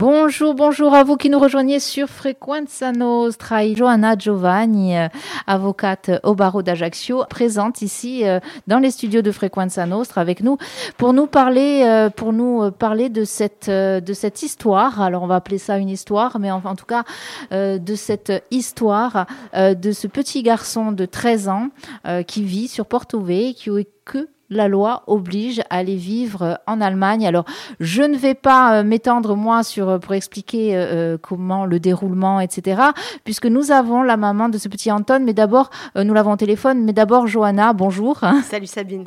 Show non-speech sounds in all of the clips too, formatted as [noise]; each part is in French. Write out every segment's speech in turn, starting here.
Bonjour, bonjour à vous qui nous rejoignez sur Frequenza Nostra. Johanna Giovanni, euh, avocate au barreau d'Ajaccio, présente ici euh, dans les studios de Frequenza Nostra avec nous pour nous parler, euh, pour nous parler de cette, de cette histoire. Alors on va appeler ça une histoire, mais en, en tout cas de cette histoire de ce petit garçon de 13 ans qui vit sur Porto V, qui est que la loi oblige à aller vivre en Allemagne. Alors, je ne vais pas euh, m'étendre moi sur euh, pour expliquer euh, comment le déroulement, etc. Puisque nous avons la maman de ce petit Anton, mais d'abord nous l'avons au téléphone. Mais d'abord, Johanna, bonjour. [laughs] Salut Sabine.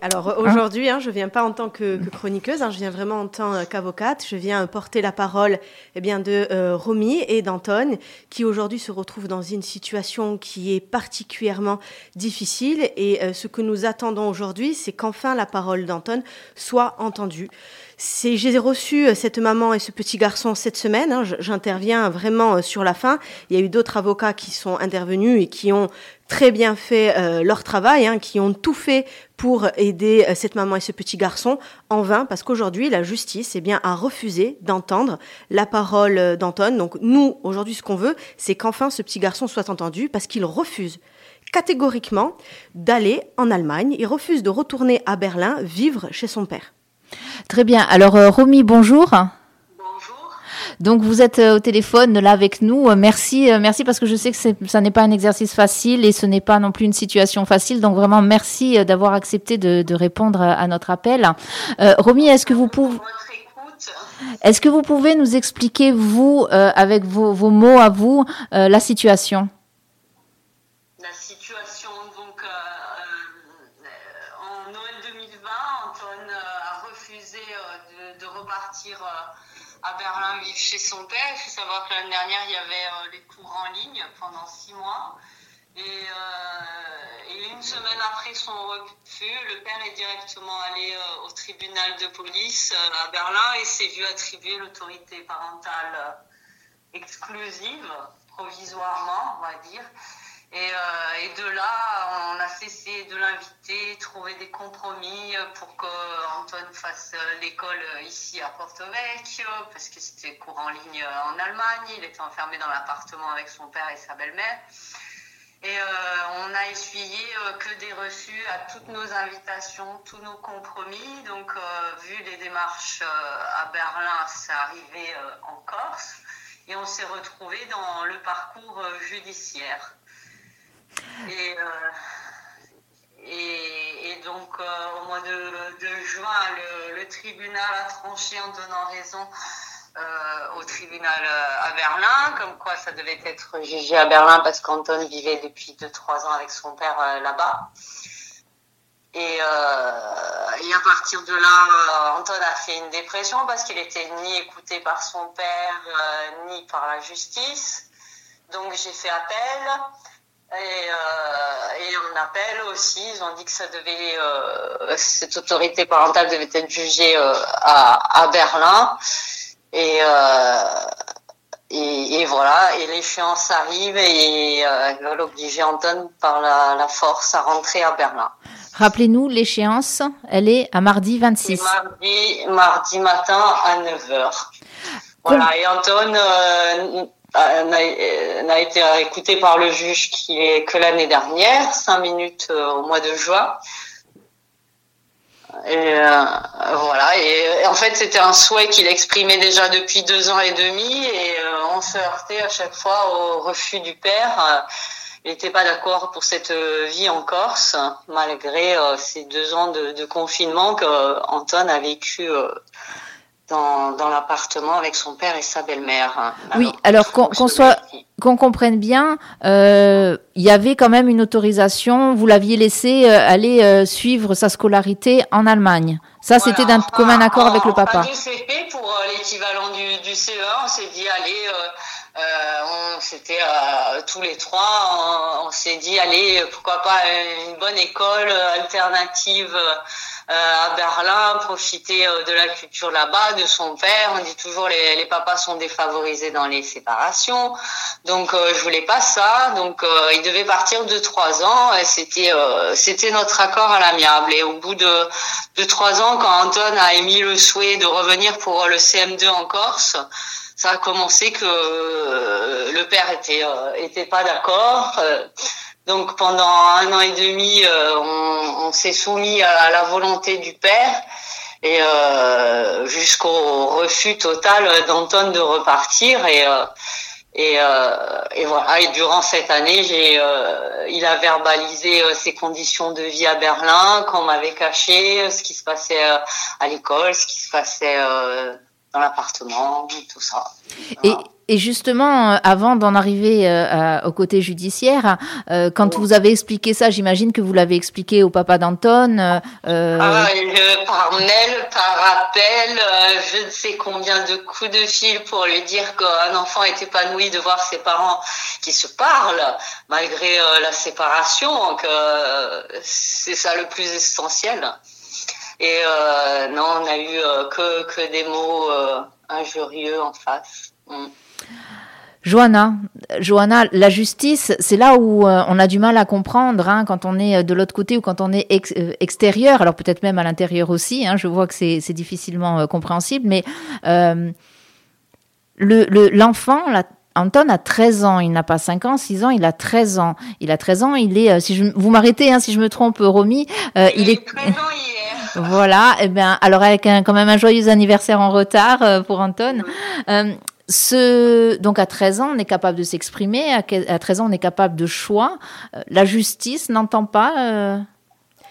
Alors aujourd'hui, hein, je viens pas en tant que, chroniqueuse, hein, je viens vraiment en tant qu'avocate. Je viens porter la parole, eh bien, de Romy et d'Anton, qui aujourd'hui se retrouvent dans une situation qui est particulièrement difficile. Et ce que nous attendons aujourd'hui, c'est qu'enfin la parole d'Anton soit entendue. J'ai reçu euh, cette maman et ce petit garçon cette semaine. Hein. J'interviens vraiment euh, sur la fin. Il y a eu d'autres avocats qui sont intervenus et qui ont très bien fait euh, leur travail, hein, qui ont tout fait pour aider cette maman et ce petit garçon en vain, parce qu'aujourd'hui, la justice eh bien, a refusé d'entendre la parole d'Anton. Donc nous, aujourd'hui, ce qu'on veut, c'est qu'enfin ce petit garçon soit entendu, parce qu'il refuse catégoriquement d'aller en Allemagne. Il refuse de retourner à Berlin vivre chez son père. Très bien. Alors, euh, Romy, bonjour. Bonjour. Donc vous êtes euh, au téléphone là avec nous. Euh, merci, merci parce que je sais que ça n'est pas un exercice facile et ce n'est pas non plus une situation facile. Donc vraiment merci d'avoir accepté de, répondre à notre appel. Romy, est-ce que vous pouvez est-ce que vous pouvez nous expliquer vous avec vos, vos, mots à vous la situation? À Berlin vivre chez son père. Il faut savoir que l'année dernière, il y avait euh, les cours en ligne pendant six mois. Euh, et, une semaine après son refus, le père est directement allé euh, au tribunal de police à Berlin et s'est vu attribuer l'autorité parentale exclusive, provisoirement, on va dire. Euh, et, de là, on a cessé de l'inviter, trouver des compromis pour qu'Anton fasse euh, l'école ici à Porto Vecchio, parce que c'était cours en ligne en Allemagne. Il était enfermé dans l'appartement avec son père et sa belle-mère. Et euh, on a essuyé que des refus à toutes nos invitations, tous nos compromis. Donc, vu les démarches à Berlin, c'est arrivé en Corse. Et on s'est retrouvé dans le parcours judiciaire. Euh, et, et, donc, euh, au mois de, juin, le, tribunal a tranché en donnant raison euh, au tribunal à Berlin, comme quoi ça devait être jugé à Berlin parce qu'Anton vivait depuis 2-3 ans avec son père là-bas. Et, et, à partir de là, Anton a fait une dépression parce qu'il était ni écouté par son père, ni par la justice. Donc j'ai fait appel. Et, euh, et, on appelle aussi, ils ont dit que ça devait, euh, cette autorité parentale devait être jugée euh, à, à, Berlin. Et, et, et, voilà, et l'échéance arrive et ils veulent obliger Anton par la, la, force à rentrer à Berlin. Rappelez-nous, l'échéance, elle est à mardi 26. Mardi, mardi matin à 9h. Voilà, et Anton n'a été écouté par le juge qui est que l'année dernière, cinq minutes euh, au mois de juin. Et euh, voilà. Et, en fait, c'était un souhait qu'il exprimait déjà depuis deux ans et demi, et on se heurtait à chaque fois au refus du père. il n'était pas d'accord pour cette vie en Corse, malgré ces deux ans de, de confinement que Anton a vécu dans, dans l'appartement avec son père et sa belle-mère. Oui, alors qu'on soit qu'on comprenne bien, euh, il y avait quand même une autorisation. Vous l'aviez laissé euh, aller euh, suivre sa scolarité en Allemagne. Ça, c'était d'un commun accord avec le papa. Pour euh, l'équivalent du, du CE1. On s'est dit allez, on c'était tous les trois. On, s'est dit allez, pourquoi pas une bonne école alternative à Berlin, profiter de la culture là-bas, de son père. On dit toujours les, les papas sont défavorisés dans les séparations. Donc je voulais pas ça. Donc il devait partir de trois ans. C'était c'était notre accord à l'amiable. Et au bout de de trois ans, quand Anton a émis le souhait de revenir pour le CM2 en Corse, ça a commencé que euh, le père était euh, était pas d'accord. Euh, donc pendant un an et demi, on, on s'est soumis à, la volonté du père et jusqu'au refus total d'Anton de repartir et et, et, voilà. Et durant cette année, j'ai, il a verbalisé ses conditions de vie à Berlin, qu'on m'avait caché, ce qui se passait à l'école, ce qui se passait dans l'appartement, tout ça. Et, et, justement, euh, avant d'en arriver euh, au côté judiciaire, euh, quand vous avez expliqué ça, j'imagine que vous l'avez expliqué au papa d'Anton. Ah, par mail, par appel, je ne sais combien de coups de fil pour lui dire qu'un enfant est épanoui de voir ses parents qui se parlent malgré la séparation. Donc, c'est ça le plus essentiel. Et euh, non, on a eu euh, que, que des mots euh, injurieux en face. Mm. Johanna, Johanna, la justice, c'est là où on a du mal à comprendre hein, quand on est de l'autre côté ou quand on est extérieur, alors peut-être même à l'intérieur aussi, hein, je vois que c'est difficilement compréhensible, mais l'enfant, Anton a 13 ans, il n'a pas 5 ans, 6 ans, il a 13 ans. Il a 13 ans, il est, si je, vous m'arrêtez hein, si je me trompe, Romy, il, est... 13 ans voilà, et eh bien, alors avec un, quand même un joyeux anniversaire en retard euh, pour Anton. Euh, ce, donc à 13 ans, on est capable de s'exprimer, à, 13 ans, on est capable de choix. Euh, la justice n'entend pas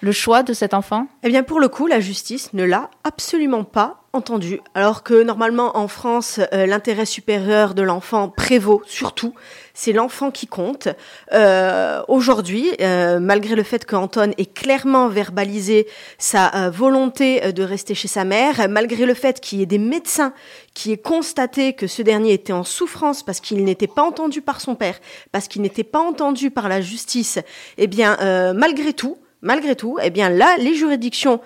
le choix de cet enfant? Eh bien, pour le coup, la justice ne l'a absolument pas entendu. Alors que normalement, en France, l'intérêt supérieur de l'enfant prévaut surtout c'est l'enfant qui compte. Euh, Aujourd'hui, euh, malgré le fait qu'Anton ait clairement verbalisé sa euh, volonté euh, de rester chez sa mère, malgré le fait qu'il y ait des médecins qui aient constaté que ce dernier était en souffrance parce qu'il n'était pas entendu par son père, parce qu'il n'était pas entendu par la justice, eh bien, malgré tout, malgré tout, eh bien là, les juridictions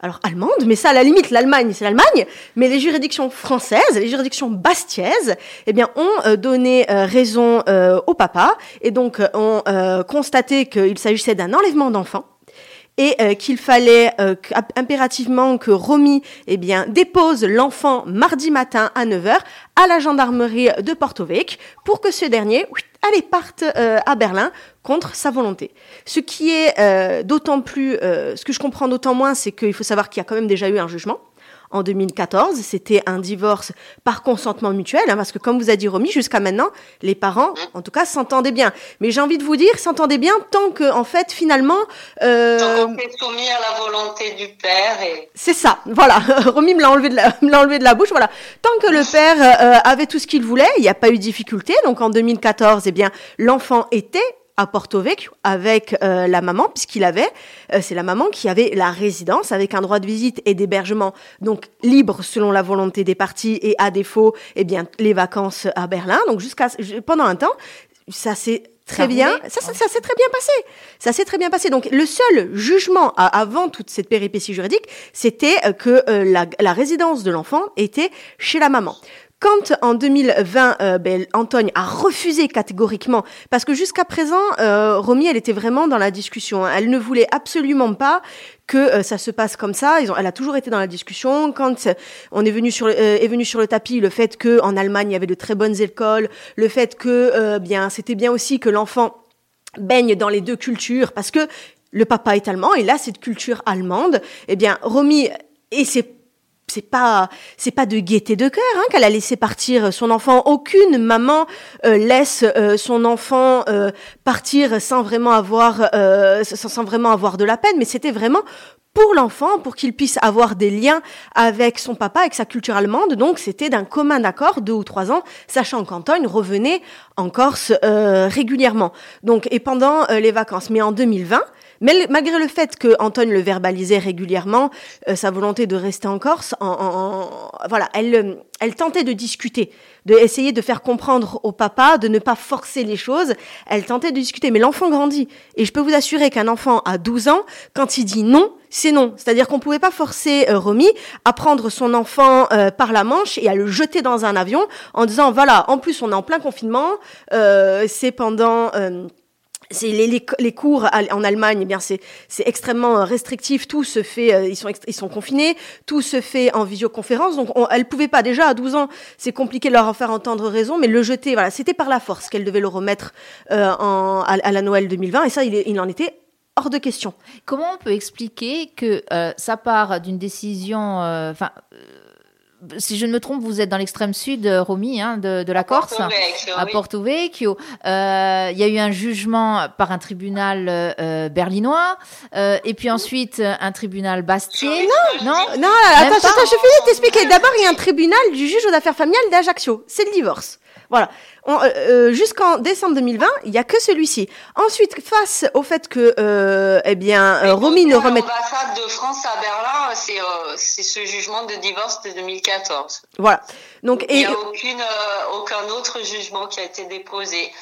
alors allemande, mais ça à la limite l'Allemagne c'est l'Allemagne, mais les juridictions françaises, les juridictions bastiaises, eh bien ont euh, donné euh, raison euh, au papa et donc ont constaté qu'il s'agissait d'un enlèvement d'enfant et qu'il fallait impérativement que Romy eh bien dépose l'enfant mardi matin à 9h à la gendarmerie de Portovec pour que ce dernier allez parte à Berlin contre sa volonté. Ce qui est euh, d'autant plus, euh, ce que je comprends d'autant moins, c'est qu'il faut savoir qu'il y a quand même déjà eu un jugement. En 2014, c'était un divorce par consentement mutuel, hein, parce que comme vous a dit Romy, jusqu'à maintenant, les parents, en tout cas, s'entendaient bien. Mais j'ai envie de vous dire, s'entendaient bien tant que, en fait, finalement, euh, tant qu'on est soumis à la volonté du père. Et... C'est ça, voilà. [laughs] Romy me l'a enlevé de la, me l'a enlevé de la bouche, voilà. Tant que le père euh, avait tout ce qu'il voulait, il n'y a pas eu de difficulté. Donc en 2014, eh bien, l'enfant était à Porto Vecchio avec euh, la maman, puisqu'il avait, euh, c'est la maman qui avait la résidence avec un droit de visite et d'hébergement, donc libre selon la volonté des parties et à défaut, eh bien, les vacances à Berlin. Donc jusqu'à pendant un temps, ça s'est très bien, ça, ça, s'est très bien passé. Ça s'est très bien passé. Donc le seul jugement avant toute cette péripétie juridique, c'était euh, que la, la résidence de l'enfant était chez la maman. Quand en 2020, euh, ben, a refusé catégoriquement, parce que jusqu'à présent, euh, Romy, elle était vraiment dans la discussion. Hein. Elle ne voulait absolument pas que euh, ça se passe comme ça. Elle a toujours été dans la discussion. Quand on est venu sur le, est venu sur le tapis, le fait que en Allemagne il y avait de très bonnes écoles, le fait que bien c'était bien aussi que l'enfant baigne dans les deux cultures, parce que le papa est allemand et là cette culture allemande. Eh bien, Romy et c'est c'est pas c'est pas de gaieté de cœur hein, qu'elle a laissé partir son enfant. Aucune maman euh, laisse euh, son enfant euh, partir sans vraiment avoir sans, vraiment avoir de la peine, mais c'était vraiment pour l'enfant, pour qu'il puisse avoir des liens avec son papa, avec sa culture allemande. Donc, c'était d'un commun accord, deux ou trois ans, sachant qu'Antoine revenait en Corse régulièrement. Donc, et pendant les vacances. Mais en 2020, Mais malgré le fait que Antoine le verbalisait régulièrement, euh, sa volonté de rester en Corse, en, voilà, elle, euh, elle tentait de discuter, de essayer de faire comprendre au papa, de ne pas forcer les choses. Elle tentait de discuter, mais l'enfant grandit. Et je peux vous assurer qu'un enfant à 12 ans, quand il dit non, c'est non. C'est-à-dire qu'on pouvait pas forcer euh, Romy à prendre son enfant par la manche et à le jeter dans un avion en disant voilà, en plus on est en plein confinement, c'est pendant c'est les, les, cours en Allemagne, eh bien c'est extrêmement restrictif. Tout se fait, euh, ils sont ils sont confinés. Tout se fait en visioconférence. Donc on, elle pouvait pas déjà à 12 ans, c'est compliqué de leur en faire entendre raison, mais le jeter, voilà, c'était par la force qu'elle devait le remettre euh, en, à, la Noël 2020. Et ça, il, il en était hors de question. Comment on peut expliquer que euh, ça part d'une décision, enfin si je ne me trompe, vous êtes dans l'extrême sud, euh, Romy, hein, de, la Corse, à Porto Vecchio. Euh, il y a eu un jugement par un tribunal euh, berlinois, et puis ensuite un tribunal bastier. Non, non, non. Attends, attends, je finis de t'expliquer. D'abord, il y a un tribunal du juge aux affaires familiales d'Ajaccio. C'est le divorce. Voilà. Euh, euh, jusqu'en décembre 2020, il n'y a que celui-ci. Ensuite, face au fait que, euh, eh bien, euh, Romy ne remet... L'ambassade de France à Berlin, c'est c'est ce jugement de divorce de 2014. Voilà. Donc, il n'y a aucune, aucun autre jugement qui a été déposé.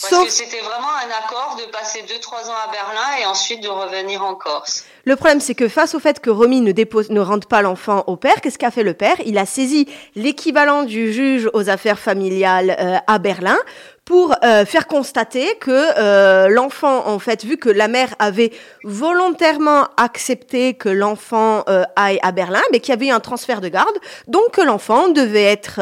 Parce que c'était vraiment un accord de passer 2-3 ans à Berlin et ensuite de revenir en Corse. Le problème, c'est que face au fait que Romy ne, dépose, ne rentre pas l'enfant au père, qu'est-ce qu'a fait le père? Il a saisi l'équivalent du juge aux affaires familiales euh, à Berlin pour euh, faire constater que euh, l'enfant, en fait, vu que la mère avait volontairement accepté que l'enfant aille à Berlin, mais qu'il y avait eu un transfert de garde, donc que l'enfant devait être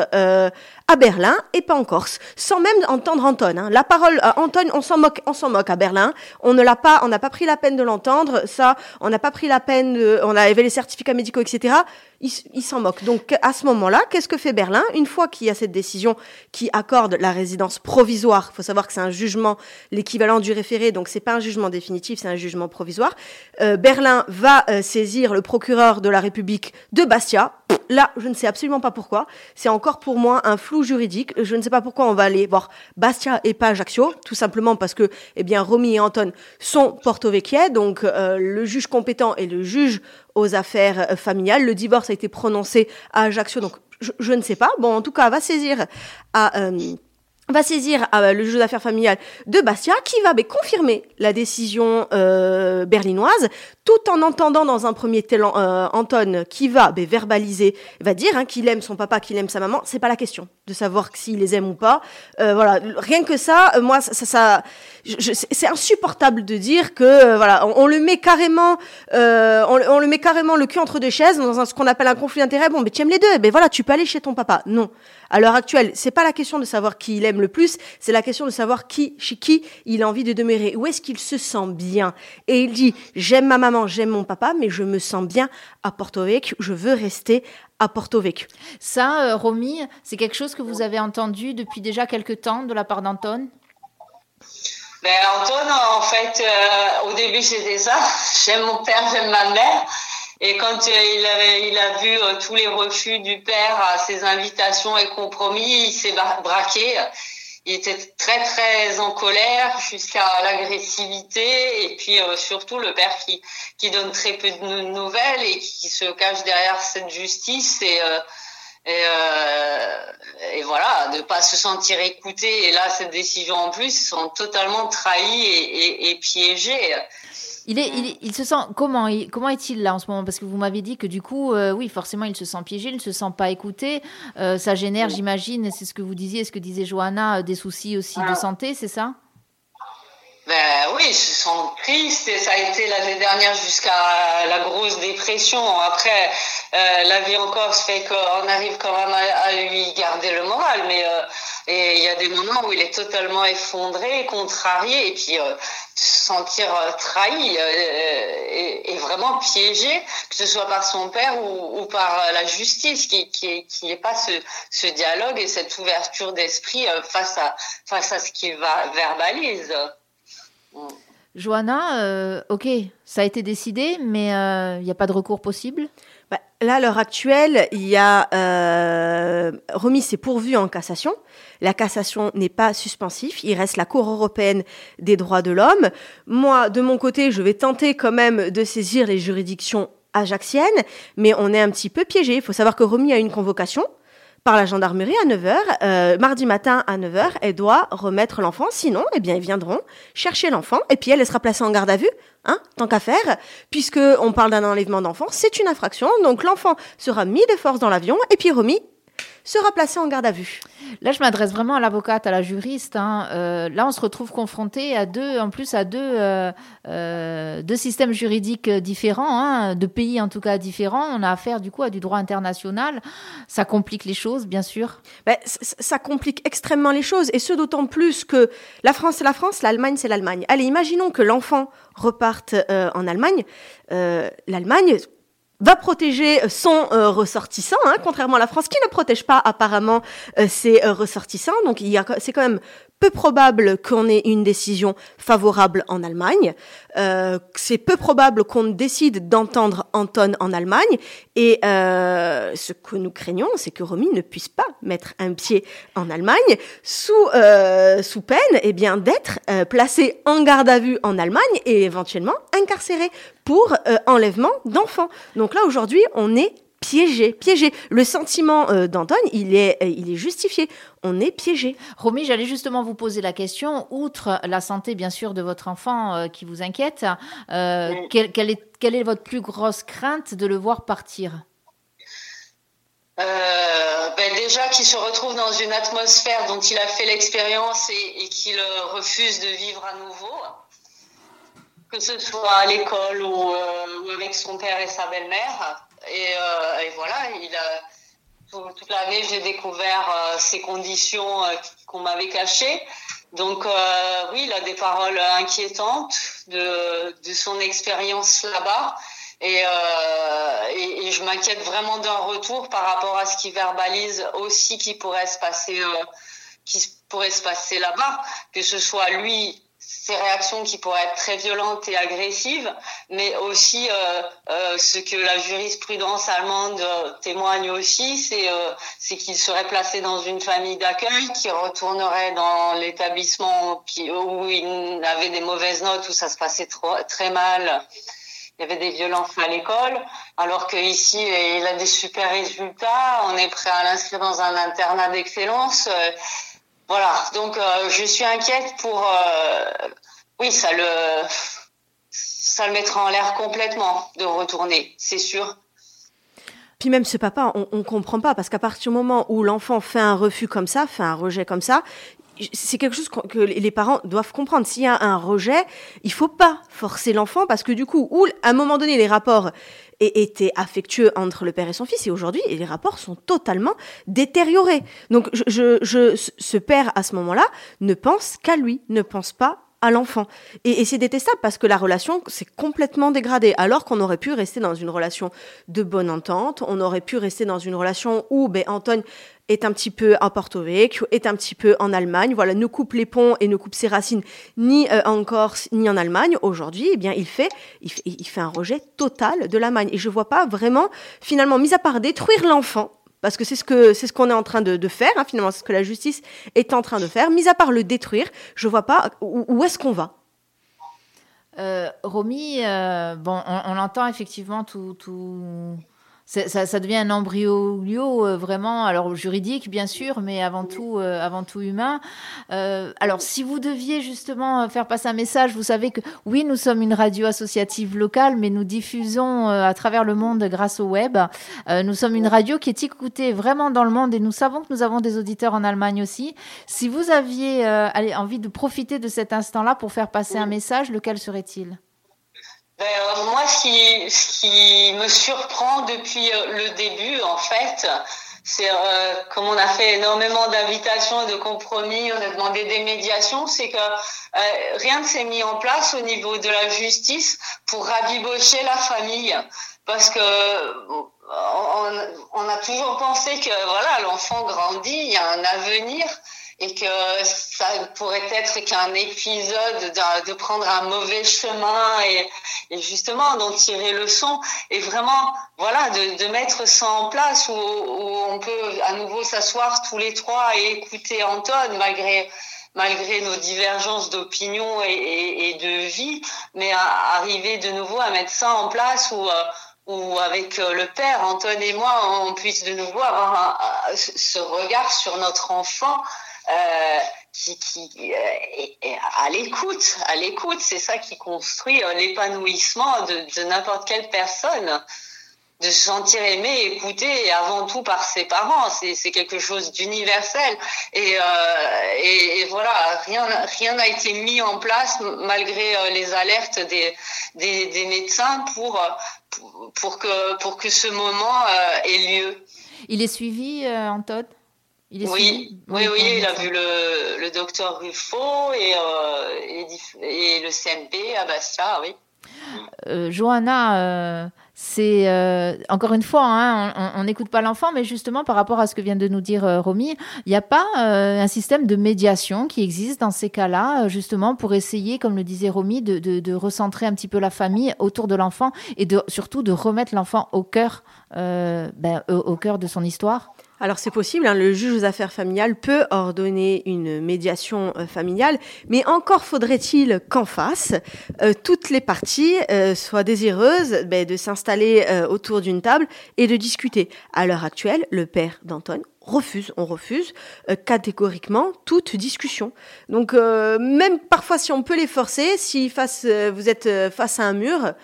à Berlin et pas en Corse, sans même entendre Anton. Hein. La parole euh, Anton, on s'en moque, on s'en moque à Berlin. On ne l'a pas, on n'a pas pris la peine de l'entendre. Ça, on n'a pas pris la peine. On avait les certificats médicaux, etc. Il, s'en moque. Donc à ce moment-là, qu'est-ce que fait Berlin? Une fois qu'il y a cette décision qui accorde la résidence provisoire, il faut savoir que c'est un jugement, l'équivalent du référé, donc c'est pas un jugement définitif, c'est un jugement provisoire. Euh, Berlin va euh, saisir le procureur de la République de Bastia. Là, je ne sais absolument pas pourquoi. C'est encore pour moi un flou juridique. Je ne sais pas pourquoi on va aller voir Bastia et pas Ajaccio, tout simplement parce que, eh bien, Romy et Anton sont porto-vecchiais, donc euh, le juge compétent est le juge aux affaires euh, familiales. Le divorce a été prononcé à Ajaccio, donc je, ne sais pas. Bon, en tout cas, va saisir à euh, va saisir euh, le juge d'affaires familiales de Bastia qui va mais, confirmer la décision euh, berlinoise tout en entendant dans un premier temps euh, Anton qui va mais, verbaliser, va dire hein, qu'il aime son papa, qu'il aime sa maman. C'est pas la question de savoir s'il les aime ou pas. Euh, voilà, rien que ça, moi, ça, ça, c'est insupportable de dire que voilà, on, le met carrément, on, on, le met carrément le cul entre deux chaises dans ce qu'on appelle un conflit d'intérêt. Bon, mais tu aimes les deux, ben voilà, tu peux aller chez ton papa. Non, à l'heure actuelle, c'est pas la question de savoir qui il aime le plus, c'est la question de savoir qui, chez qui il a envie de demeurer, où est-ce qu'il se sent bien? Et il dit, j'aime ma maman, j'aime mon papa, mais je me sens bien à Porto Vecchio, je veux rester à Porto Vecchio. Ça, euh, Romy, c'est quelque chose que vous avez entendu depuis déjà quelques temps de la part d'Anton ben, Anton, en fait, euh, au début, c'était ça. [laughs] J'aime mon père, j'aime ma mère. Et quand euh, il, a vu euh, tous les refus du père à ses invitations et compromis, il s'est braqué. Il était très très en colère jusqu'à l'agressivité et puis euh, surtout le père qui qui donne très peu de nouvelles et qui se cache derrière cette justice et et, et voilà de pas se sentir écouté. Et là cette décision en plus ils sont totalement trahis et, et, et piégés. Il, est, il, se sent comment Comment est-il là en ce moment? Parce que vous m'avez dit que du coup, euh, oui, forcément, il se sent piégé, il ne se sent pas écouté. Euh, ça génère, j'imagine, c'est ce que vous disiez, ce que disait Johanna, euh, des soucis aussi de santé, c'est ça? Ben oui, se sent triste et ça a été l'année dernière jusqu'à la grosse dépression. Après, la vie en Corse fait qu'on arrive quand même à, lui garder le moral, mais et il y a des moments où il est totalement effondré, contrarié, et puis euh, se sentir euh, trahi euh, et, vraiment piégé, que ce soit par son père ou, par la justice, qui qui qui pas ce, ce dialogue et cette ouverture d'esprit face à face à ce qu'il va verbalise. Johanna, ok, ça a été décidé, mais il n'y a pas de recours possible? Bah, Là, à l'heure actuelle, il y a euh, remis pourvu en cassation. La cassation n'est pas suspensif. Il reste la Cour européenne des droits de l'homme. Moi, de mon côté, je vais tenter quand même de saisir les juridictions ajaxiennes, mais on est un petit peu piégé. Il faut savoir que remis a une convocation par la gendarmerie à 9h. Euh, mardi matin à 9h, elle doit remettre l'enfant. Sinon, eh bien, ils viendront chercher l'enfant et puis elle, sera placée en garde à vue, hein, tant qu'à faire, puisque on parle d'un enlèvement d'enfant, c'est une infraction. Donc l'enfant sera mis de force dans l'avion et puis remis sera placé en garde à vue. Là, je m'adresse vraiment à l'avocate, à la juriste. Hein. Euh, là, on se retrouve confronté à deux, en plus à deux, euh, euh, deux systèmes juridiques différents, hein, de pays en tout cas différents. On a affaire du coup à du droit international. Ça complique les choses, bien sûr. Ben, ça complique extrêmement les choses, et ce d'autant plus que la France c'est la France, l'Allemagne c'est l'Allemagne. Allez, imaginons que l'enfant reparte en Allemagne. L'Allemagne va protéger son euh, ressortissant, hein, contrairement à la France qui ne protège pas apparemment euh, ses euh, ressortissants. Donc il y a, c'est quand même peu probable qu'on ait une décision favorable en Allemagne. Euh, c'est peu probable qu'on décide d'entendre Anton en Allemagne. Et euh, ce que nous craignons, c'est que Romy ne puisse pas mettre un pied en Allemagne sous euh, sous peine, eh bien, d'être euh, placé en garde à vue en Allemagne et éventuellement incarcéré pour euh, enlèvement d'enfants. Donc là, aujourd'hui, on est piégé, piégé. Le sentiment euh, d'Antoine, il est, euh, il est justifié. On est piégé. Romy, j'allais justement vous poser la question. Outre la santé, bien sûr, de votre enfant euh, qui vous inquiète, quelle, est, quelle est votre plus grosse crainte de le voir partir? Ben déjà qu'il se retrouve dans une atmosphère dont il a fait l'expérience et, et qu'il refuse de vivre à nouveau, que ce soit à l'école ou, ou avec son père et sa belle-mère. Euh, et, voilà, toute l'année, j'ai découvert euh, ces conditions euh, qu'on m'avait cachées. Donc oui, il a des paroles inquiétantes de, son expérience là-bas. Et, je m'inquiète vraiment d'un retour par rapport à ce qu'il verbalise aussi qui pourrait se passer là-bas, que ce soit lui ces réactions qui pourraient être très violentes et agressives, mais aussi euh, euh, ce que la jurisprudence allemande euh, témoigne aussi, c'est euh, c'est qu'il serait placé dans une famille d'accueil, qui retournerait dans l'établissement où il avait des mauvaises notes, où ça se passait trop, très mal. Il y avait des violences à l'école, alors qu'ici, il a des super résultats. On est prêt à l'inscrire dans un internat d'excellence. Voilà, donc euh, je suis inquiète pour... Euh, oui, ça le, ça le mettra en l'air complètement de retourner, c'est sûr. Puis même ce papa, on, on comprend pas parce qu'à partir du moment où l'enfant fait un refus comme ça, fait un rejet comme ça, c'est quelque chose que les parents doivent comprendre. S'il y a un rejet, il faut pas forcer l'enfant parce que du coup, ou à un moment donné, les rapports étaient affectueux entre le père et son fils et aujourd'hui, les rapports sont totalement détériorés. Donc, je, je, je ce père à ce moment-là ne pense qu'à lui, ne pense pas à l'enfant. Et, c'est détestable parce que la relation s'est complètement dégradée, alors qu'on aurait pu rester dans une relation de bonne entente, on aurait pu rester dans une relation où ben, Antoine est un petit peu à Porto Vecchio, est un petit peu en Allemagne, voilà, ne coupe les ponts et ne coupe ses racines ni euh, en Corse ni en Allemagne. Aujourd'hui, eh bien, il fait, il fait, il fait un rejet total de l'Allemagne. Et je vois pas vraiment, finalement, mis à part détruire l'enfant, parce que c'est ce que c'est ce qu'on est en train de, faire hein, finalement c'est ce que la justice est en train de faire. Mis à part le détruire je vois pas où, est-ce qu'on va. Euh, Romy euh, bon on, entend effectivement tout ça, ça, devient un embryo euh, vraiment, alors juridique bien sûr, mais avant tout, euh, avant tout humain. Euh, alors, si vous deviez justement faire passer un message, vous savez que oui, nous sommes une radio associative locale, mais nous diffusons à travers le monde grâce au web. Nous sommes une radio qui est écoutée vraiment dans le monde et nous savons que nous avons des auditeurs en Allemagne aussi. Si vous aviez allez, envie de profiter de cet instant-là pour faire passer un message, lequel serait-il? Euh, moi, ce qui, me surprend depuis euh, le début, en fait, c'est euh, comme on a fait énormément d'invitations et de compromis, on a demandé des médiations, c'est que rien ne s'est mis en place au niveau de la justice pour rabibocher la famille. Parce que on, on a toujours pensé que voilà, l'enfant grandit, il y a un avenir et que ça pourrait être qu'un épisode de, prendre un mauvais chemin et, justement d'en tirer le son et vraiment voilà de, mettre ça en place où, on peut à nouveau s'asseoir tous les trois et écouter Anton malgré malgré nos divergences d'opinion et, de vie, mais arriver de nouveau à mettre ça en place où, euh, avec euh, le père, Anton et moi, on puisse de nouveau avoir ce regard sur notre enfant euh, qui, qui est, à l'écoute, à l'écoute, c'est ça qui construit l'épanouissement de, n'importe quelle personne de se sentir aimé, écouté avant tout par ses parents. C'est quelque chose d'universel. Et, euh, et, voilà, rien n'a été mis en place malgré euh, les alertes des, des, médecins pour, pour, que, pour que ce moment euh, ait lieu. Il est suivi, euh, Anton il est oui, oui, oui, il a vu le, le docteur Ruffo et, euh, et, et, le CMP à Bastia, oui. Euh, Johanna, euh, c'est euh, encore une fois, hein, on n'écoute pas l'enfant, mais justement par rapport à ce que vient de nous dire Romy, il n'y a pas un système de médiation qui existe dans ces cas-là, justement pour essayer, comme le disait Romy, de, de, de, recentrer un petit peu la famille autour de l'enfant et de, surtout de remettre l'enfant au cœur, ben, au cœur de son histoire? Alors c'est possible, hein, le juge aux affaires familiales peut ordonner une médiation euh, familiale, mais encore faudrait-il qu'en face, euh, toutes les parties euh, soient désireuses ben, de s'installer autour d'une table et de discuter. À l'heure actuelle, le père d'Anton refuse, on refuse catégoriquement toute discussion. Donc même parfois si on peut les forcer, si face, vous êtes face à un mur,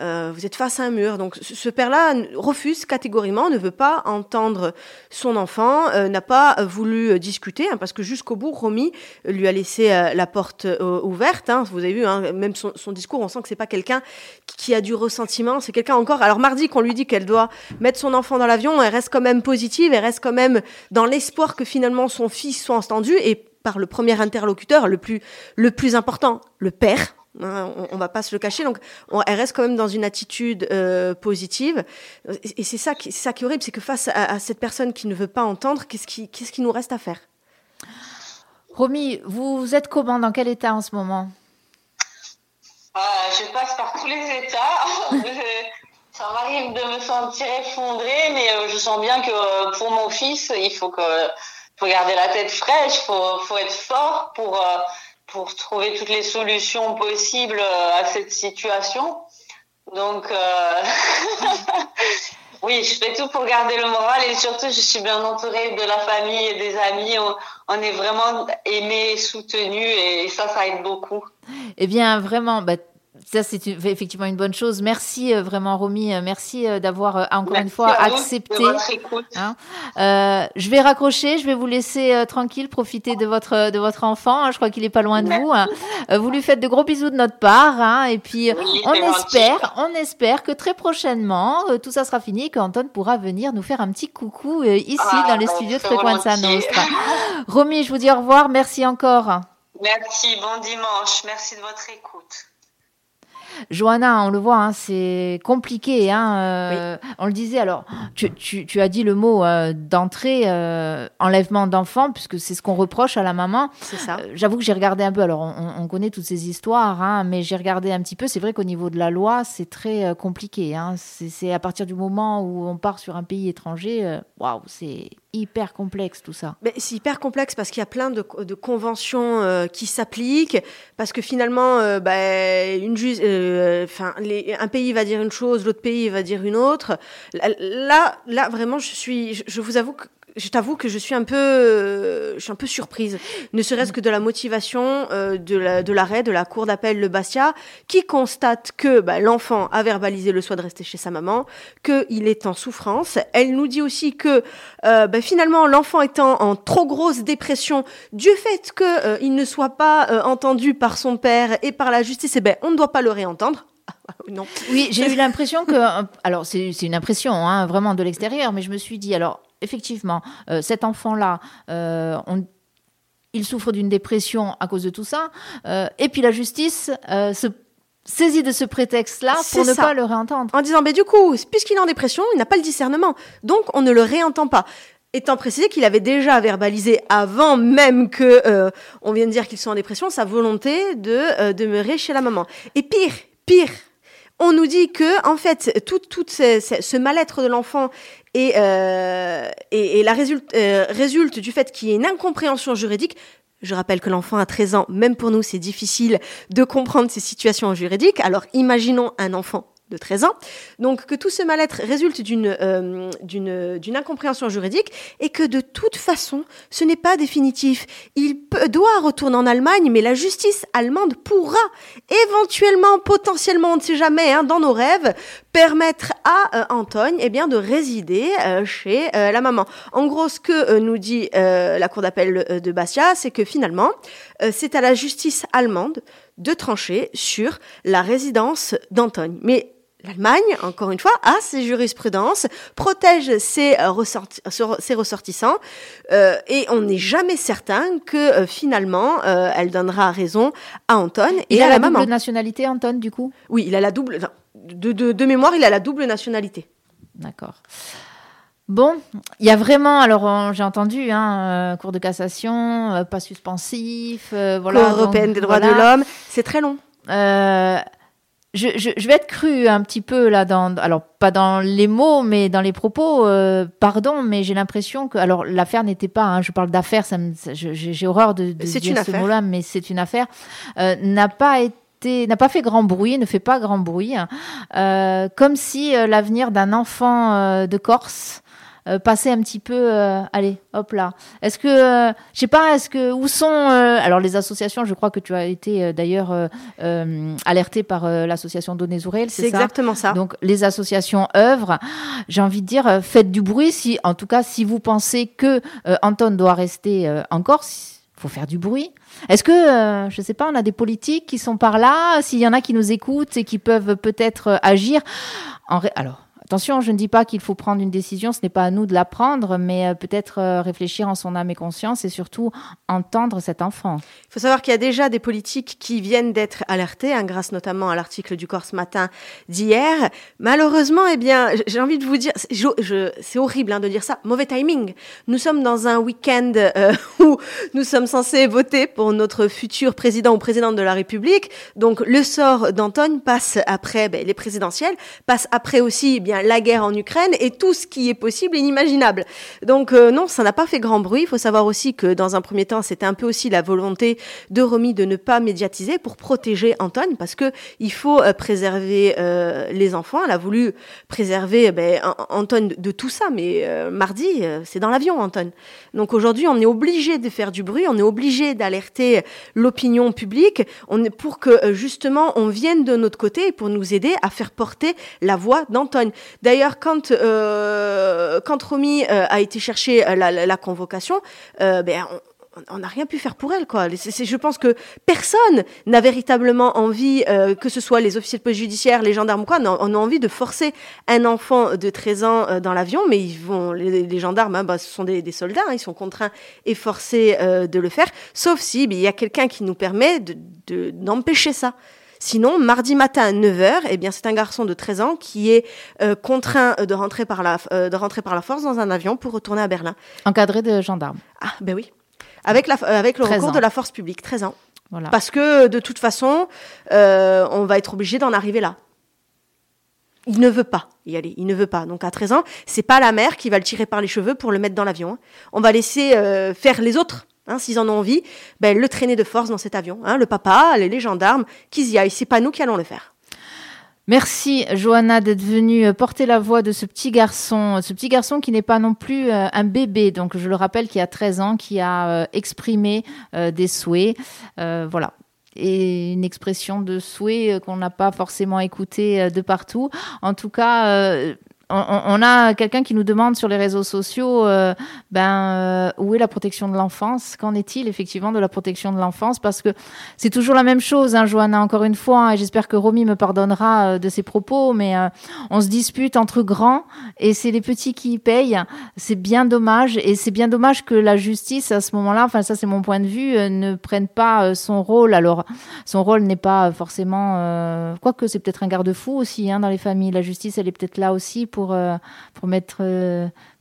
euh, vous êtes face à un mur. Donc ce père-là refuse catégoriquement, ne veut pas entendre son enfant, euh, n'a pas voulu discuter, hein, parce que jusqu'au bout, Romy lui a laissé euh, la porte euh, ouverte. Hein. vous avez vu, hein, même son, son, discours, on sent que c'est pas quelqu'un qui a du ressentiment, c'est quelqu'un encore. Alors mardi, qu'on lui dit qu'elle doit mettre son enfant dans l'avion, elle reste quand même positive, elle reste quand même dans l'espoir que finalement son fils soit entendu et par le premier interlocuteur, le plus, le plus important, le père, on, on, va pas se le cacher. Donc, on, elle reste quand même dans une attitude euh, positive. Et, et c'est ça, qui, ça qui est horrible, c'est que face à, à, cette personne qui ne veut pas entendre, qu'est-ce qui, qu'est-ce qui nous reste à faire? Romy, vous êtes comment? Dans quel état en ce moment? Euh, Je passe par tous les états. [laughs] ça m'arrive de me sentir effondrée, mais euh, je sens bien que pour mon fils, il faut que faut garder la tête fraîche, faut faut être fort pour pour trouver toutes les solutions possibles euh, à cette situation. Donc, euh... [laughs] oui, je fais tout pour garder le moral et surtout, je suis bien entourée de la famille et des amis. On, est vraiment aimés, soutenus et ça, ça aide beaucoup. Eh bien, vraiment, bah, ça, c'est effectivement une bonne chose. Merci euh, vraiment, Romy. Euh, merci euh, d'avoir encore merci une fois accepté. Hein euh, je vais raccrocher. Je vais vous laisser euh, tranquille profiter de votre de votre enfant. Je crois qu'il est pas loin de merci. vous. Hein. Vous lui faites de gros bisous de notre part. Hein. Et puis, oui, on espère, gentil. on espère que très prochainement, tout ça sera fini, qu'Anton pourra venir nous faire un petit coucou ici ah, dans les bah, studios de Frequenza Nostra. [laughs] Romy, je vous dis au revoir. Merci encore. Merci. Bon dimanche. Merci de votre écoute. Johanna, on le voit, hein, c'est compliqué. Hein, euh, oui. On le disait, alors, tu, tu, tu, as dit le mot euh, d'entrée, euh, enlèvement d'enfant, puisque c'est ce qu'on reproche à la maman. C'est ça. J'avoue que j'ai regardé un peu, alors on, on, connaît toutes ces histoires, hein, mais j'ai regardé un petit peu. C'est vrai qu'au niveau de la loi, c'est très compliqué. C'est à partir du moment où on part sur un pays étranger, waouh, c'est hyper complexe tout ça. C'est hyper complexe parce qu'il y a plein de, conventions euh, qui s'appliquent, parce que finalement, euh, bah, euh, un pays va dire une chose, l'autre pays va dire une autre. Là, là, vraiment, je suis, je, je vous avoue que je t'avoue que je suis un peu, euh, je suis un peu surprise, ne serait-ce que de la motivation euh, de l'arrêt la, de, de, la cour d'appel de Bastia, qui constate que bah, l'enfant a verbalisé le choix de rester chez sa maman, qu'il est en souffrance. Elle nous dit aussi que euh, bah, finalement l'enfant étant en trop grosse dépression du fait qu'il euh, ne soit pas euh, entendu par son père et par la justice, et eh ben on ne doit pas le réentendre. [laughs] non. Oui, j'ai eu l'impression que, alors c'est une impression, hein, vraiment de l'extérieur, mais je me suis dit, alors effectivement, euh, cet enfant-là, euh, on, il souffre d'une dépression à cause de tout ça. Euh, et puis la justice se saisit de ce prétexte-là pour ne pas le réentendre. En disant, mais du coup, puisqu'il est en dépression, il n'a pas le discernement. Donc, on ne le réentend pas. étant précisé qu'il avait déjà verbalisé avant même que euh, on vienne dire qu'ils sont en dépression sa volonté de euh, demeurer chez la maman. Et pire, pire, on nous dit que en fait tout, tout ce, mal-être de l'enfant et, euh, la résulte, euh, résulte du fait qu'il y ait une incompréhension juridique. Je rappelle que l'enfant a 13 ans, même pour nous c'est difficile de comprendre ces situations juridiques. Alors imaginons un enfant de 13 ans. Donc que tout ce mal-être résulte d'une euh, incompréhension juridique et que de toute façon, ce n'est pas définitif. Il doit retourner en Allemagne, mais la justice allemande pourra éventuellement, potentiellement, on ne sait jamais, hein, dans nos rêves, permettre à euh, Antoine eh bien de résider euh, chez euh, la maman. En gros, ce que euh, nous dit la cour d'appel de Bastia, c'est que finalement, c'est à la justice allemande de trancher sur la résidence d'Antoine. Mais L'Allemagne, encore une fois, a ses jurisprudences, protège ses, euh, ressorti ses ressortissants, euh, et on n'est jamais certain que euh, finalement euh, elle donnera raison à Anton et il à a la, la maman. double nationalité, Anton, du coup? Oui, il a la double. De, de, de mémoire, il a la double nationalité. D'accord. Bon, il y a vraiment, alors j'ai entendu, hein, euh, cour de cassation, pas suspensif, euh, voilà. Cour donc, européenne des droits voilà. de l'homme, c'est très long. Euh, je, je, je vais être crue un petit peu là dans, alors pas dans les mots, mais dans les propos. euh, pardon, mais j'ai l'impression que, alors l'affaire n'était pas, hein, je parle d'affaire, ça ça- j'ai horreur de, de dire une ce affaire. mot-là, mais c'est une affaire, euh, n'a pas été n'a pas fait grand bruit, ne fait pas grand bruit, hein. Euh, comme si euh, l'avenir d'un enfant euh, de Corse euh, passait un petit peu, euh, allez, hop là. Est-ce que, euh, je sais pas, est-ce que où sont, euh, alors les associations, je crois que tu as été euh, d'ailleurs euh, euh, alerté par euh, l'association Donné-Zourel, C'est c'est ça exactement ça. donc les associations œuvrent. J'ai envie de dire, euh, faites du bruit. Si, en tout cas, si vous pensez que euh, Anton doit rester euh, en Corse, faut faire du bruit. Est-ce que, euh, je sais pas, on a des politiques qui sont par là S'il y en a qui nous écoutent et qui peuvent peut-être euh, agir. En ré- Alors. Attention, je ne dis pas qu'il faut prendre une décision, ce n'est pas à nous de la prendre, mais euh, peut-être euh, réfléchir en son âme et conscience et surtout entendre cet enfant. Il faut savoir qu'il y a déjà des politiques qui viennent d'être alertés, hein, grâce notamment à l'article du Corse Matin d'hier. Malheureusement, eh bien, j'ai envie de vous dire, c'est horrible hein, de dire ça, mauvais timing. Nous sommes dans un week-end euh, [laughs] où nous sommes censés voter pour notre futur président ou présidente de la République. Donc, le sort d'Antoine passe après ben, les présidentielles, passe après aussi eh bien la guerre en Ukraine et tout ce qui est possible et inimaginable. Donc, euh, non, ça n'a pas fait grand bruit. Il faut savoir aussi que dans un premier temps, c'était un peu aussi la volonté de Romy de ne pas médiatiser pour protéger Antoine parce que il faut euh, préserver euh, les enfants. Elle a voulu préserver ben, An- Antoine de, tout ça, mais mardi, c'est dans l'avion, Antoine. Donc aujourd'hui, on est obligé de faire du bruit, on est obligé d'alerter l'opinion publique pour que justement on vienne de notre côté pour nous aider à faire porter la voix d'Antoine. D'ailleurs, quand euh, Romy euh, a été chercher euh, la, convocation, ben on, n'a rien pu faire pour elle, quoi. Je pense que personne n'a véritablement envie, que ce soit les officiers de police judiciaire, les gendarmes ou quoi, on a, envie de forcer un enfant de 13 ans dans l'avion, mais ils vont, les, gendarmes, bah, ce sont des, soldats, hein, ils sont contraints et forcés de le faire, sauf si ben, il y a quelqu'un qui nous permet de- de- d'empêcher ça. Sinon, mardi matin à 9h, eh bien, c'est un garçon de 13 ans qui est euh, contraint de rentrer, par la, euh, de rentrer par la force dans un avion pour retourner à Berlin. Encadré de gendarmes. Ah, ben oui. Avec, la, euh, avec le 13 recours ans. de la force publique, 13 ans. Voilà. Parce que de toute façon, euh, on va être obligé d'en arriver là. Il ne veut pas y aller, il ne veut pas. Donc à 13 ans, c'est pas la mère qui va le tirer par les cheveux pour le mettre dans l'avion. On va laisser euh, faire les autres, hein, s'ils en ont envie, ben, le traîner de force dans cet avion. hein. Le papa, les, gendarmes, qu'ils y aillent. C'est pas nous qui allons le faire. Merci Johanna d'être venue euh, porter la voix de ce petit garçon, ce petit garçon qui n'est pas non plus euh, un bébé, donc je le rappelle qui a 13 ans, qui a euh, exprimé euh, des souhaits, euh, voilà. Et une expression de souhait euh, qu'on n'a pas forcément écouté euh, de partout. En tout cas, euh, on, a quelqu'un qui nous demande sur les réseaux sociaux, euh, ben euh, où est la protection de l'enfance? Qu'en est-il effectivement de la protection de l'enfance? Parce que c'est toujours la même chose, hein, Johanna, encore une fois, hein, et j'espère que Romy me pardonnera euh, de ses propos, mais on se dispute entre grands et c'est les petits qui y payent. C'est bien dommage et c'est bien dommage que la justice, à ce moment-là, enfin ça c'est mon point de vue, ne prenne pas son rôle. Alors, son rôle n'est pas forcément... Quoique c'est peut-être un garde-fou aussi hein, dans les familles. La justice, elle est peut-être là aussi pour pour, pour mettre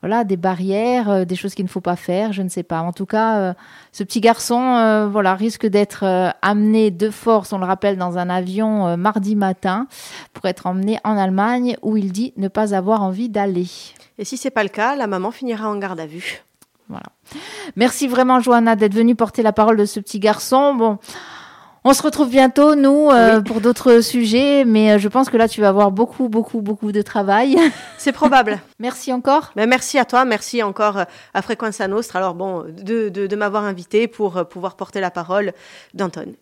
voilà, des barrières, des choses qu'il ne faut pas faire, je ne sais pas. En tout cas, ce petit garçon voilà, risque d'être amené de force, on le rappelle, dans un avion mardi matin pour être emmené en Allemagne où il dit ne pas avoir envie d'aller. Et si c'est pas le cas, la maman finira en garde à vue. Voilà. Merci vraiment, Johanna, d'être venue porter la parole de ce petit garçon. Bon. On se retrouve bientôt, nous, euh, pour d'autres sujets, mais euh, je pense que là, tu vas avoir beaucoup, beaucoup, beaucoup de travail. [laughs] C'est probable. merci encore. Ben, merci à toi, merci encore euh, à Frequenza Nostra, alors bon, de, de m'avoir invité pour pouvoir porter la parole d'Anton.